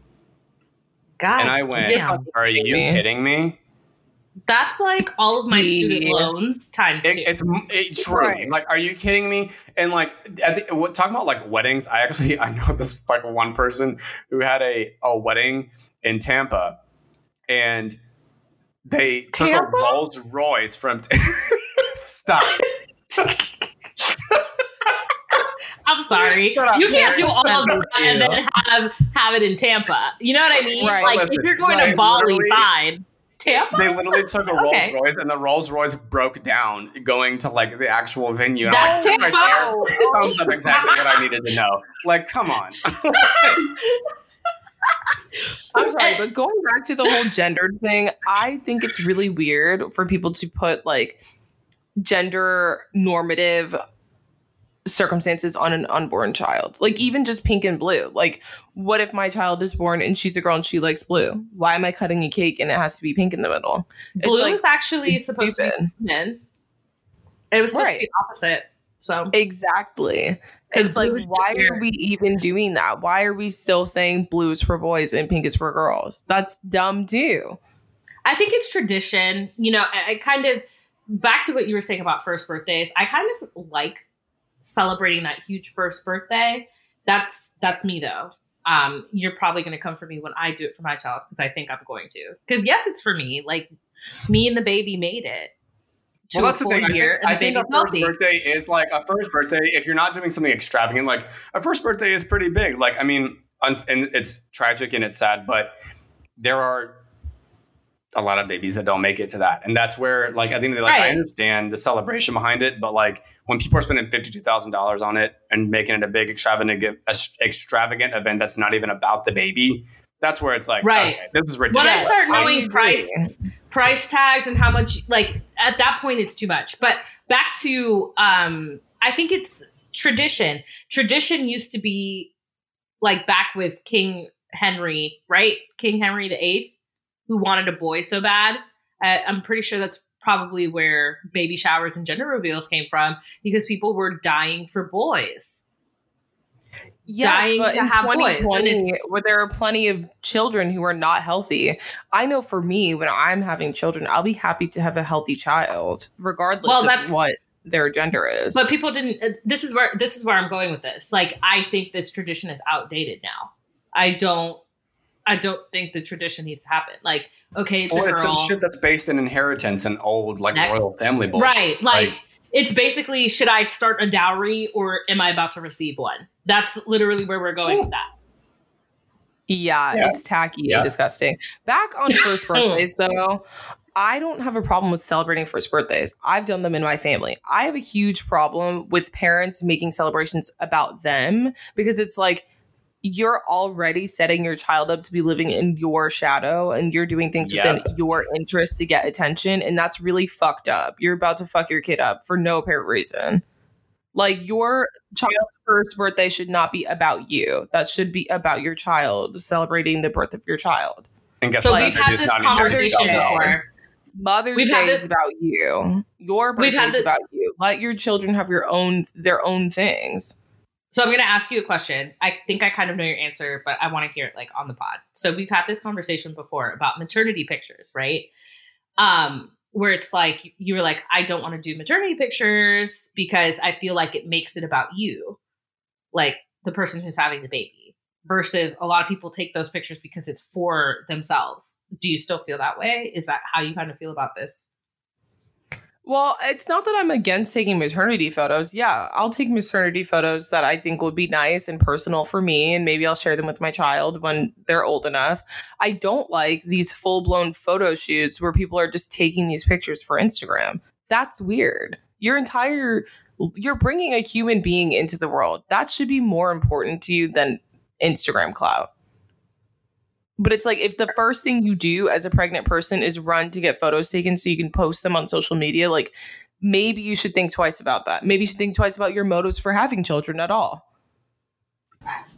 God. And I went, damn. Are you kidding me? That's like all of my student loans times it, two. It's it's true. Right. Like, are you kidding me? And like, the, what, talking about like weddings, I actually I know this like one person who had a a wedding in Tampa, and they Tampa? took a Rolls Royce from. T- Stop. I'm sorry. You can't do all of that and then have have it in Tampa. You know what I mean? Right. Like Listen, if you're going right, to Bali, fine. Tampa? They literally took a Rolls okay. Royce and the Rolls Royce broke down going to like the actual venue. And That's like, Tampa. Right there sums up exactly what I needed to know. Like, come on. I'm sorry, but going back to the whole gendered thing, I think it's really weird for people to put like gender normative circumstances on an unborn child. Like even just pink and blue. Like what if my child is born and she's a girl and she likes blue? Why am I cutting a cake and it has to be pink in the middle? Blue like, is actually supposed to be men. It was supposed right. to be opposite. So exactly. It's like why are we even doing that? Why are we still saying blue is for boys and pink is for girls? That's dumb too. I think it's tradition. You know, I, I kind of back to what you were saying about first birthdays. I kind of like celebrating that huge first birthday. That's that's me though. Um, you're probably going to come for me when I do it for my child because I think I'm going to. Because yes, it's for me. Like me and the baby made it. well, that's the thing. Year, I think, I think a first healthy. birthday is like a first birthday. If you're not doing something extravagant, like a first birthday is pretty big. Like I mean, and it's tragic and it's sad, but there are a lot of babies that don't make it to that. And that's where, like, I think they like, right. I understand the celebration behind it, but like when people are spending $52,000 on it and making it a big extravagant, extravagant event that's not even about the baby, that's where it's like, right. Okay, this is ridiculous. When I start knowing price, price tags and how much, like, at that point, it's too much. But back to, um, I think it's tradition. Tradition used to be like back with King Henry, right? King Henry the Eighth who wanted a boy so bad. Uh, I'm pretty sure that's probably where baby showers and gender reveals came from because people were dying for boys. Yes, dying but to have boys. where there are plenty of children who are not healthy. I know for me, when I'm having children, I'll be happy to have a healthy child, regardless well, of what their gender is. But people didn't. Uh, this is where this is where I'm going with this. Like, I think this tradition is outdated now. I don't I don't think the tradition needs to happen. Like, okay, it's, or it's some shit that's based in inheritance and old like Next. royal family bullshit. Right. Like, like, it's basically should I start a dowry or am I about to receive one? That's literally where we're going with that. Yeah, Yeah. it's tacky Yeah. and disgusting. Back on first birthdays, though, I don't have a problem with celebrating first birthdays. I've done them in my family. I have a huge problem with parents making celebrations about them because it's like you're already setting your child up to be living in your shadow and you're doing things Yep. within your interest to get attention. And that's really fucked up. You're about to fuck your kid up for no apparent reason. Like your child's first birthday should not be about you. That should be about your child, celebrating the birth of your child. And guess So what? we've had this conversation about that. before. Mother's We've Day had is about you. Your We've birthday is this- about you. Let your children have your own their own things. So I'm going to ask you a question. I think I kind of know your answer, but I want to hear it like on the pod. So we've had this conversation before about maternity pictures, right? Um, where it's like you were like, I don't want to do maternity pictures because I feel like it makes it about you, like the person who's having the baby. Versus a lot of people take those pictures because it's for themselves. Do you still feel that way? Is that how you kind of feel about this? Well, it's not that I'm against taking maternity photos. Yeah, I'll take maternity photos that I think would be nice and personal for me, and maybe I'll share them with my child when they're old enough. I don't like these full blown photo shoots where people are just taking these pictures for Instagram. That's weird. Your entire, you're bringing a human being into the world. That should be more important to you than Instagram clout. But it's like if the first thing you do as a pregnant person is run to get photos taken so you can post them on social media, like maybe you should think twice about that. Maybe you should think twice about your motives for having children at all.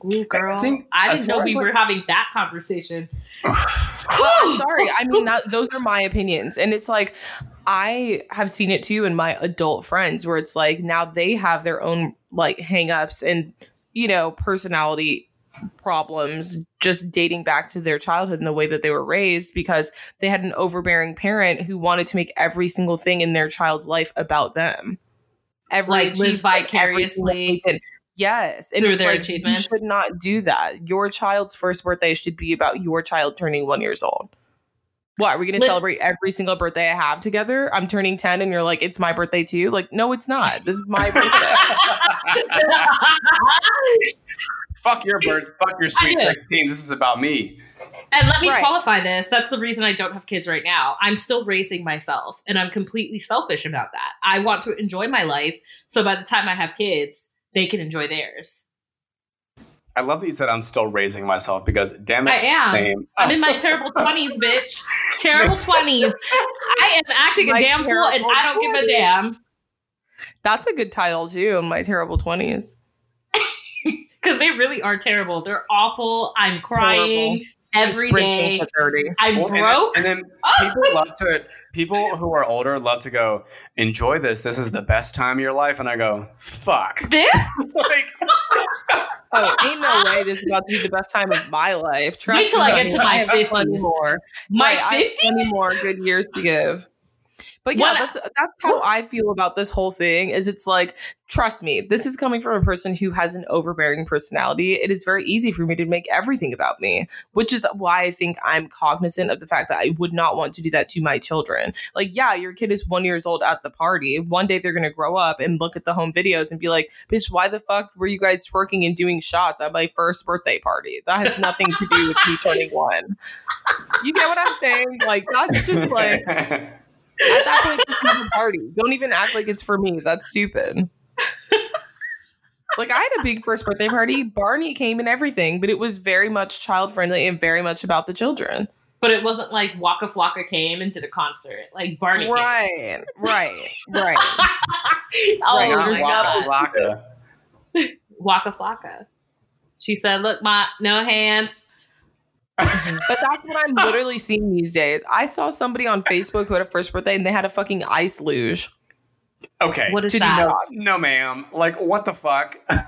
Ooh, girl. I, think as didn't know we as, were having that conversation. I'm sorry. I mean, that, those are my opinions. And it's like, I have seen it too in my adult friends where it's like now they have their own like hangups and, you know, personality problems just dating back to their childhood and the way that they were raised because they had an overbearing parent who wanted to make every single thing in their child's life about them. Every Like, live achievement, everything that vicariously. Yes, and through it's their like achievements. you should not do that. Your child's first birthday should be about your child turning one years old. What are we going to celebrate every single birthday I have together? I'm turning ten, and you're like, it's my birthday too. Like, no, it's not. This is my birthday. Fuck your birth. Fuck your sweet 16. This is about me. And let me Right. qualify this. That's the reason I don't have kids right now. I'm still raising myself, and I'm completely selfish about that. I want to enjoy my life, so by the time I have kids, they can enjoy theirs. I love that you said I'm still raising myself because damn it, I am. same. I'm in my terrible twenties, bitch. Terrible twenties. I am acting My a damn fool, and terrible I don't give a damn That's a good title too. In my terrible twenties. Because they really are terrible. They're awful. I'm crying every day. I'm Well, and then- broke. And then, oh, people love to people who are older love to go enjoy this. This is the best time of your life, and I go fuck. this like Oh, ain't no way this is about to be the best time of my life. Trust Wait till me, I get to my I 50s. more. my Right, I fifty. more good years to give. But yeah, that's that's how I feel about this whole thing. Is it's like, trust me, this is coming from a person who has an overbearing personality. It is very easy for me to make everything about me, which is why I think I'm cognizant of the fact that I would not want to do that to my children. Like, yeah, your kid is one years old at the party. One day they're gonna grow up and look at the home videos and be like, "Bitch, why the fuck were you guys twerking and doing shots at my first birthday party? That has nothing to do with me turning one." You get what I'm saying? Like, that's just like at that point, just have a party. Don't even act like it's for me. That's stupid. like I had a big first birthday party. Barney came and everything, but it was very much child friendly and very much about the children. But it wasn't like Waka Flocka came and did a concert like Barney. Right, right, right. Came. oh Right, my god, Waka Flocka. Waka Flocka. She said, "Look, my no hands." Mm-hmm. But that's what I'm literally seeing these days. I saw somebody on Facebook who had a first birthday and they had a fucking ice luge. Okay. What is To do that? not- no, ma'am. Like, what the fuck?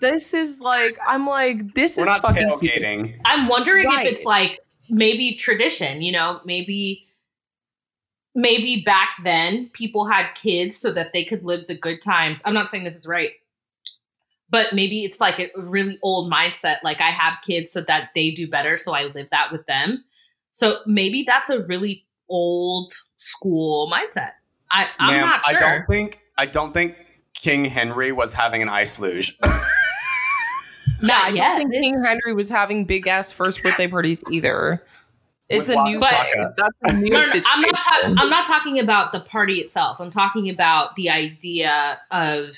This is like I'm like this We're is not fucking stupid. I'm wondering Right. if it's like maybe tradition, you know, maybe maybe back then people had kids so that they could live the good times. I'm not saying this is right. But maybe it's like a really old mindset like I have kids so that they do better so I live that with them. So maybe that's a really old school mindset. I I'm Ma'am, not sure. I don't think I don't think King Henry was having an ice luge. Not I yet. don't think King Henry was having big ass first birthday parties either. It's a new But- thing. That's a new No, no, situation. I'm not. Ta- I'm not talking about the party itself. I'm talking about the idea of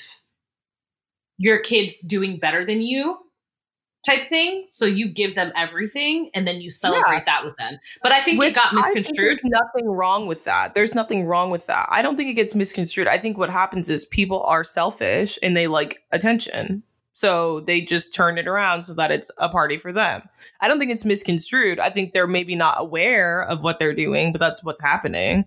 your kids doing better than you, type thing. So you give them everything, and then you celebrate that with them. But I think Which it got misconstrued. there's nothing wrong with that. There's nothing wrong with that. I don't think it gets misconstrued. I think what happens is people are selfish and they like attention. So they just turn it around so that it's a party for them. I don't think it's misconstrued. I think they're maybe not aware of what they're doing, but that's what's happening.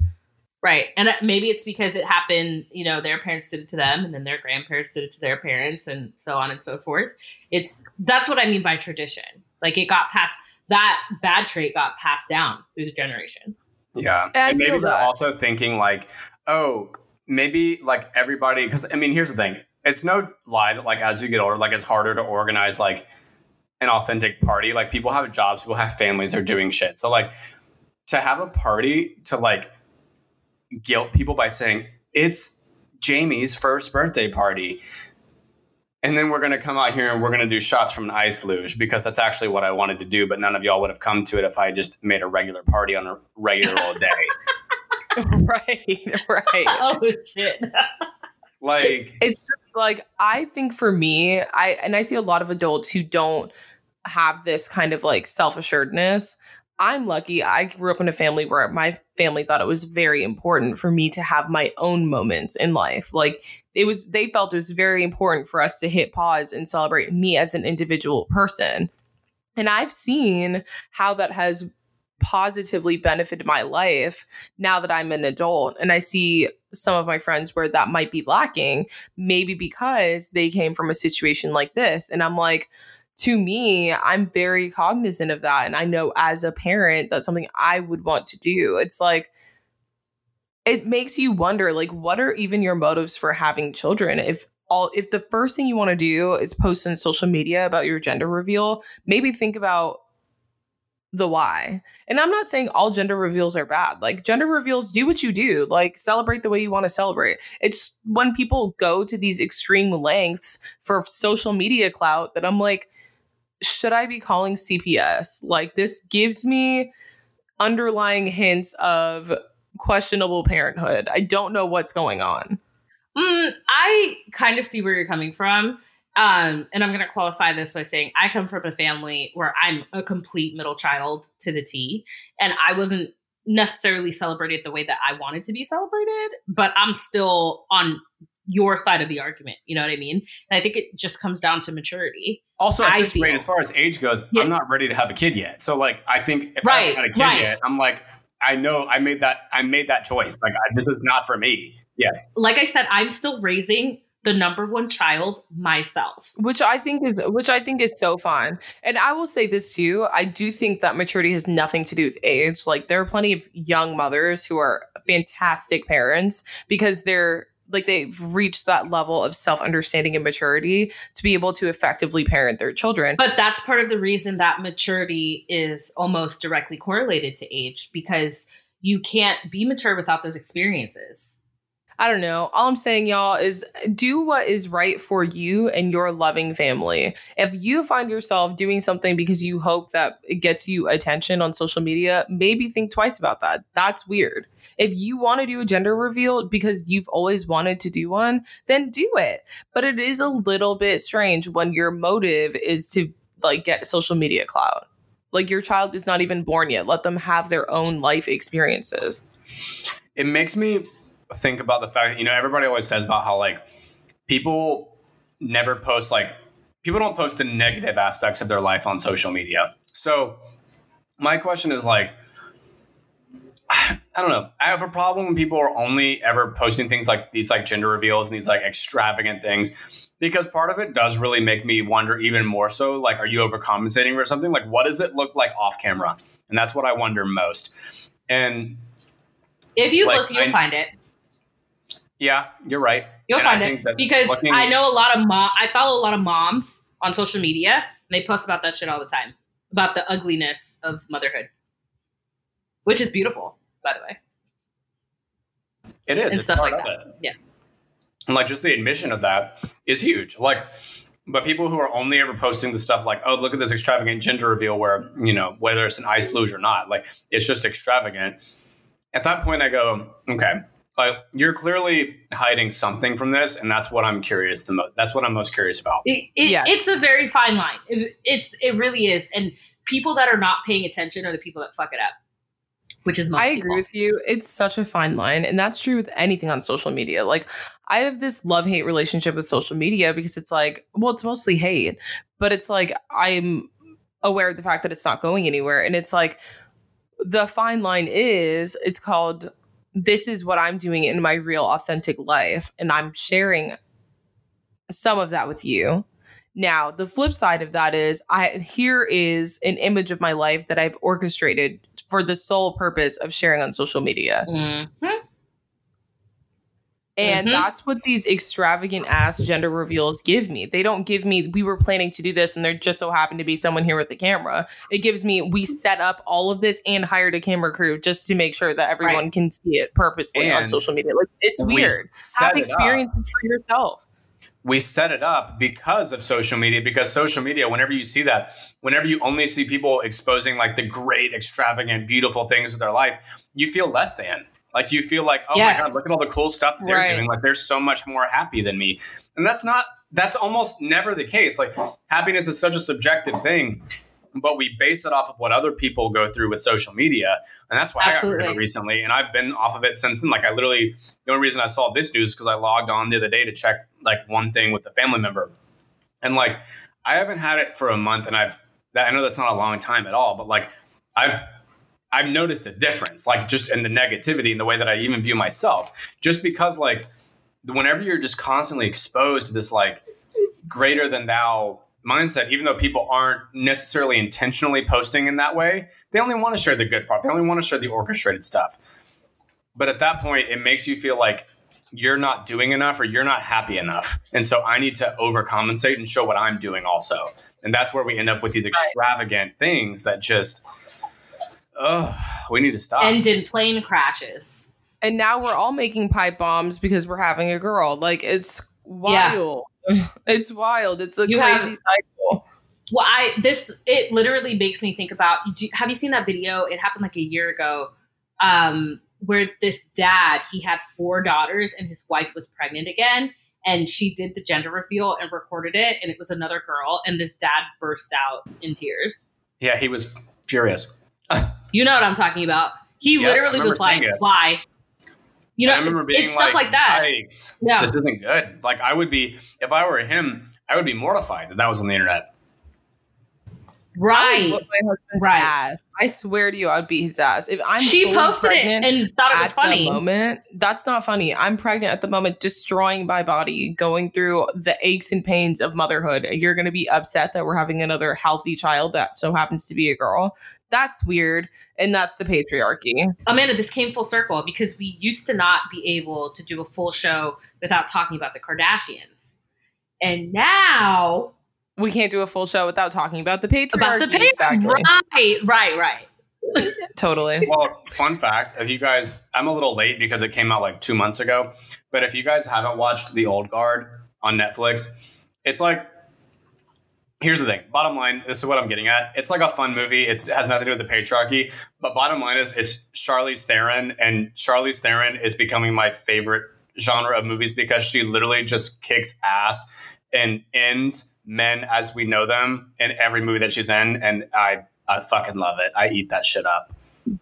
Right. And uh, maybe it's because it happened, you know, their parents did it to them and then their grandparents did it to their parents and so on and so forth. It's that's what I mean by tradition. Like it got passed that bad trait got passed down through the generations. Yeah. I and maybe feel they're that. also thinking like, oh, maybe like everybody because I mean, here's the thing. It's no lie that like as you get older, like it's harder to organize like an authentic party. Like people have jobs, people have families, they're doing shit. So like to have a party to like guilt people by saying it's Jamie's first birthday party. And then we're gonna come out here and we're gonna do shots from an ice luge because that's actually what I wanted to do, but none of y'all would have come to it if I just made a regular party on a regular old day. right, right. oh shit. Like it's just like I think for me, I and I see a lot of adults who don't have this kind of like self-assuredness. I'm lucky. I grew up in a family where my family thought it was very important for me to have my own moments in life. Like it was they felt it was very important for us to hit pause and celebrate me as an individual person. And I've seen how that has positively benefited my life now that I'm an adult and I see some of my friends where that might be lacking maybe because they came from a situation like this and I'm like to me I'm very cognizant of that and I know as a parent that's something I would want to do it's like it makes you wonder like what are even your motives for having children if all if the first thing you want to do is post on social media about your gender reveal maybe think about the why. And I'm not saying all gender reveals are bad. Like gender reveals do what you do. Like celebrate the way you want to celebrate. It's when people go to these extreme lengths for social media clout that I'm like should I be calling CPS? Like this gives me underlying hints of questionable parenthood. I don't know what's going on. Mm, I kind of see where you're coming from. Um, and I'm going to qualify this by saying I come from a family where I'm a complete middle child to the T, and I wasn't necessarily celebrated the way that I wanted to be celebrated, but I'm still on your side of the argument. You know what I mean? And I think it just comes down to maturity. also at I this rate, as far as age goes, Yeah. I'm not ready to have a kid yet. So like I think if I haven't had a kid right. yet, I'm like, I know I made that I made that choice. Like I, this is not for me. Yes. Like I said, I'm still raising the number one child myself. which I think is which I think is so fun. And I will say this too, I do think that maturity has nothing to do with age. Like there are plenty of young mothers who are fantastic parents because they're like they've reached that level of self-understanding and maturity to be able to effectively parent their children. But that's part of the reason that maturity is almost directly correlated to age because you can't be mature without those experiences. I don't know. All I'm saying, y'all, is do what is right for you and your loving family. If you find yourself doing something because you hope that it gets you attention on social media, maybe think twice about that. That's weird. If you want to do a gender reveal because you've always wanted to do one, then do it. But it is a little bit strange when your motive is to like get social media clout. Like your child is not even born yet. Let them have their own life experiences. It makes me think about the fact that, you know, everybody always says about how like people never post like people don't post the negative aspects of their life on social media. So my question is like I don't know. I have a problem when people are only ever posting things like these like gender reveals and these like extravagant things because part of it does really make me wonder even more so like are you overcompensating for something? Like what does it look like off camera? And that's what I wonder most. And If you Like, look, you'll I- find it. Yeah, you're right. You'll And find it because looking- I know a lot of mom. I follow a lot of moms on social media, and they post about that shit all the time about the ugliness of motherhood, which is beautiful, by the way. It is. and it's stuff like that. Yeah. And like just the admission of that is huge. Like But people who are only ever posting the stuff like, oh, look at this extravagant gender reveal where, you know, whether it's an ice luge or not, like it's just extravagant. At that point, I go, okay, like you're clearly hiding something from this, and that's what I'm curious the most. That's what I'm most curious about. It, it, Yes. It's a very fine line. It, it's it really is, and people that are not paying attention are the people that fuck it up, which is most I people. agree with you. It's such a fine line. And that's true with anything on social media. Like, I have this love hate relationship with social media because it's like, well, it's mostly hate, but it's like, I'm aware of the fact that it's not going anywhere. And it's like, the fine line is, it's called, this is what I'm doing in my real authentic life. And I'm sharing some of that with you. Now, the flip side of that is I here is an image of my life that I've orchestrated for the sole purpose of sharing on social media. Mhm. And Mhm. that's what these extravagant ass gender reveals give me. They don't give me, we were planning to do this and there just so happened to be someone here with a camera. It gives me, we set up all of this and hired a camera crew just to make sure that everyone Right. can see it purposely on social media. Like, it's we weird. Have experiences for yourself. we set it up because of social media because social media whenever you see that whenever you only see people exposing like the great extravagant beautiful things of their life you feel less than like you feel like oh Yes. my god look at all the cool stuff that they're Right. doing like they're so much more happy than me. And that's not that's almost never the case. Like happiness is such a subjective thing but we base it off of what other people go through with social media. And that's why i got rid of it recently. And i've been off of it since then. Like i literally the only reason i saw this news because i logged on the other day to check like one thing with a family member. And like i haven't had it for a month and i've that i know that's not a long time at all but like i've i've noticed a difference like just in the negativity in the way that i even view myself just because like whenever you're just constantly exposed to this like greater than thou mindset, even though people aren't necessarily intentionally posting in that way, they only want to share the good part. They only want to share the orchestrated stuff. But at that point, it makes you feel like you're not doing enough or you're not happy enough. And so I need to overcompensate and show what I'm doing also. And that's where we end up with these extravagant things that just, oh, we need to stop. End in plane crashes. And now we're all making pipe bombs because we're having a girl. Like, it's Yeah. wild. it's wild. It's a You have- crazy cycle. Well, I this it literally makes me think about. do- Have you seen that video? It happened like a year ago, um, where this dad he had four daughters and his wife was pregnant again, and she did the gender reveal and recorded it, and it was another girl, and this dad burst out in tears. yeah, he was furious. You know what I'm talking about? He Yeah, literally was like, it. "Why?" You know, I remember being it's stuff like that. Yikes. Yeah. This isn't good. Like I would be if I were him, I would be mortified that that was on the internet. Right? would whoop my Right. ass. I swear to you, I'd beat his ass. If I'm she posted it and thought it was funny. moment, that's not funny. I'm pregnant at the moment, destroying my body, going through the aches and pains of motherhood. You're going to be upset that we're having another healthy child that so happens to be a girl. That's weird, and that's the patriarchy. Amanda, this came full circle because we used to not be able to do a full show without talking about the Kardashians. And now We can't do a full show without talking about the patriarchy. about the paper. exactly. Right, right, right. Totally. Well, fun fact, if you guys I'm a little late because it came out like two months ago, but if you guys haven't watched The Old Guard on Netflix, it's like here's the thing. Bottom line, this is what I'm getting at. It's like a fun movie. It's, it has nothing to do with the patriarchy. But bottom line is it's Charlize Theron, and Charlize Theron is becoming my favorite genre of movies because she literally just kicks ass and ends men as we know them in every movie that she's in. And I I fucking love it. I eat that shit up.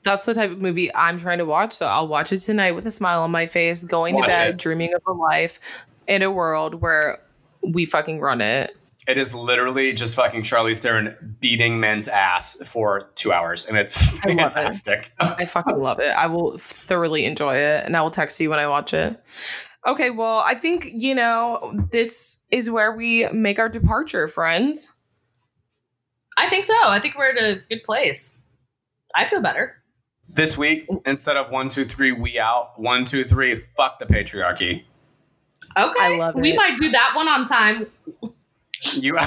That's the type of movie I'm trying to watch. So I'll watch it tonight with a smile on my face, going Watch to bed, it. dreaming of a life in a world where we fucking run it. It is literally just fucking Charlize Theron beating men's ass for two hours, and it's I it. fantastic. I fucking love it. I will thoroughly enjoy it and I will text you when I watch it. Okay, well, I think, you know, this is where we make our departure, friends. I think so. I think we're at a good place. I feel better. This week, instead of one, two, three, we out. One, two, three, fuck the patriarchy. Okay. I love it. We it. might do that one on time. You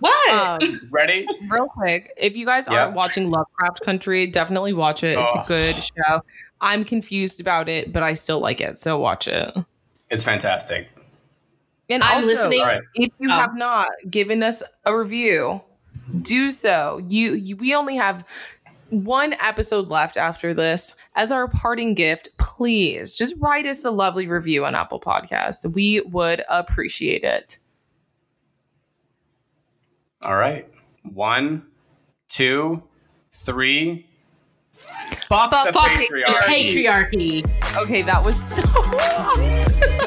What? Um, ready? real quick, if you guys Yeah. aren't watching Lovecraft Country, definitely watch it. It's Oh. a good show. I'm confused about it, but I still like it, so watch it. It's fantastic. And I'm also, listening. All right. if you Oh. have not given us a review, do so. You, you we only have one episode left after this. As our parting gift, please just write us a lovely review on Apple Podcasts. We would appreciate it. All right. One, two, three. Fuck, the Fuck patriarchy. Patriarchy. Okay, that was so